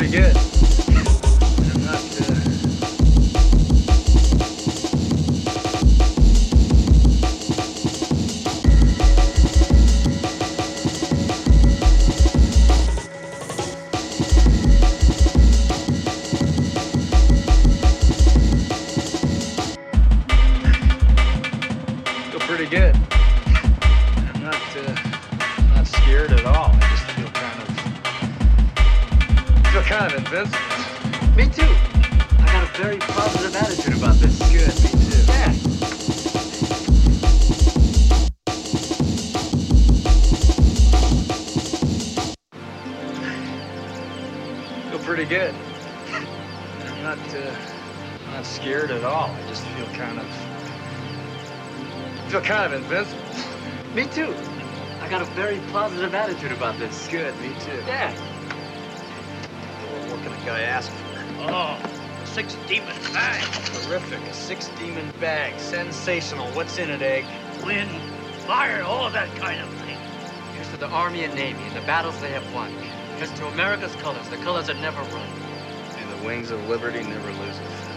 pretty good. Pretty good. I'm not. Uh, not scared at all. Kind of invincible. Me too. I got a very positive attitude about this. Good. Me too. Yeah. Pretty good. I'm not. Uh, not scared at all. I just feel kind of. Feel kind of invincible. Me too. I got a very positive attitude about this. Good. Me too. Yeah. What can a guy ask for? Oh, six demon bag. Terrific. A six demon bag. Sensational. What's in it, Egg? Wind, fire, all that kind of thing. Here's to the Army and Navy and the battles they have won. Here's to America's colors, the colors that never run. And the wings of liberty never lose a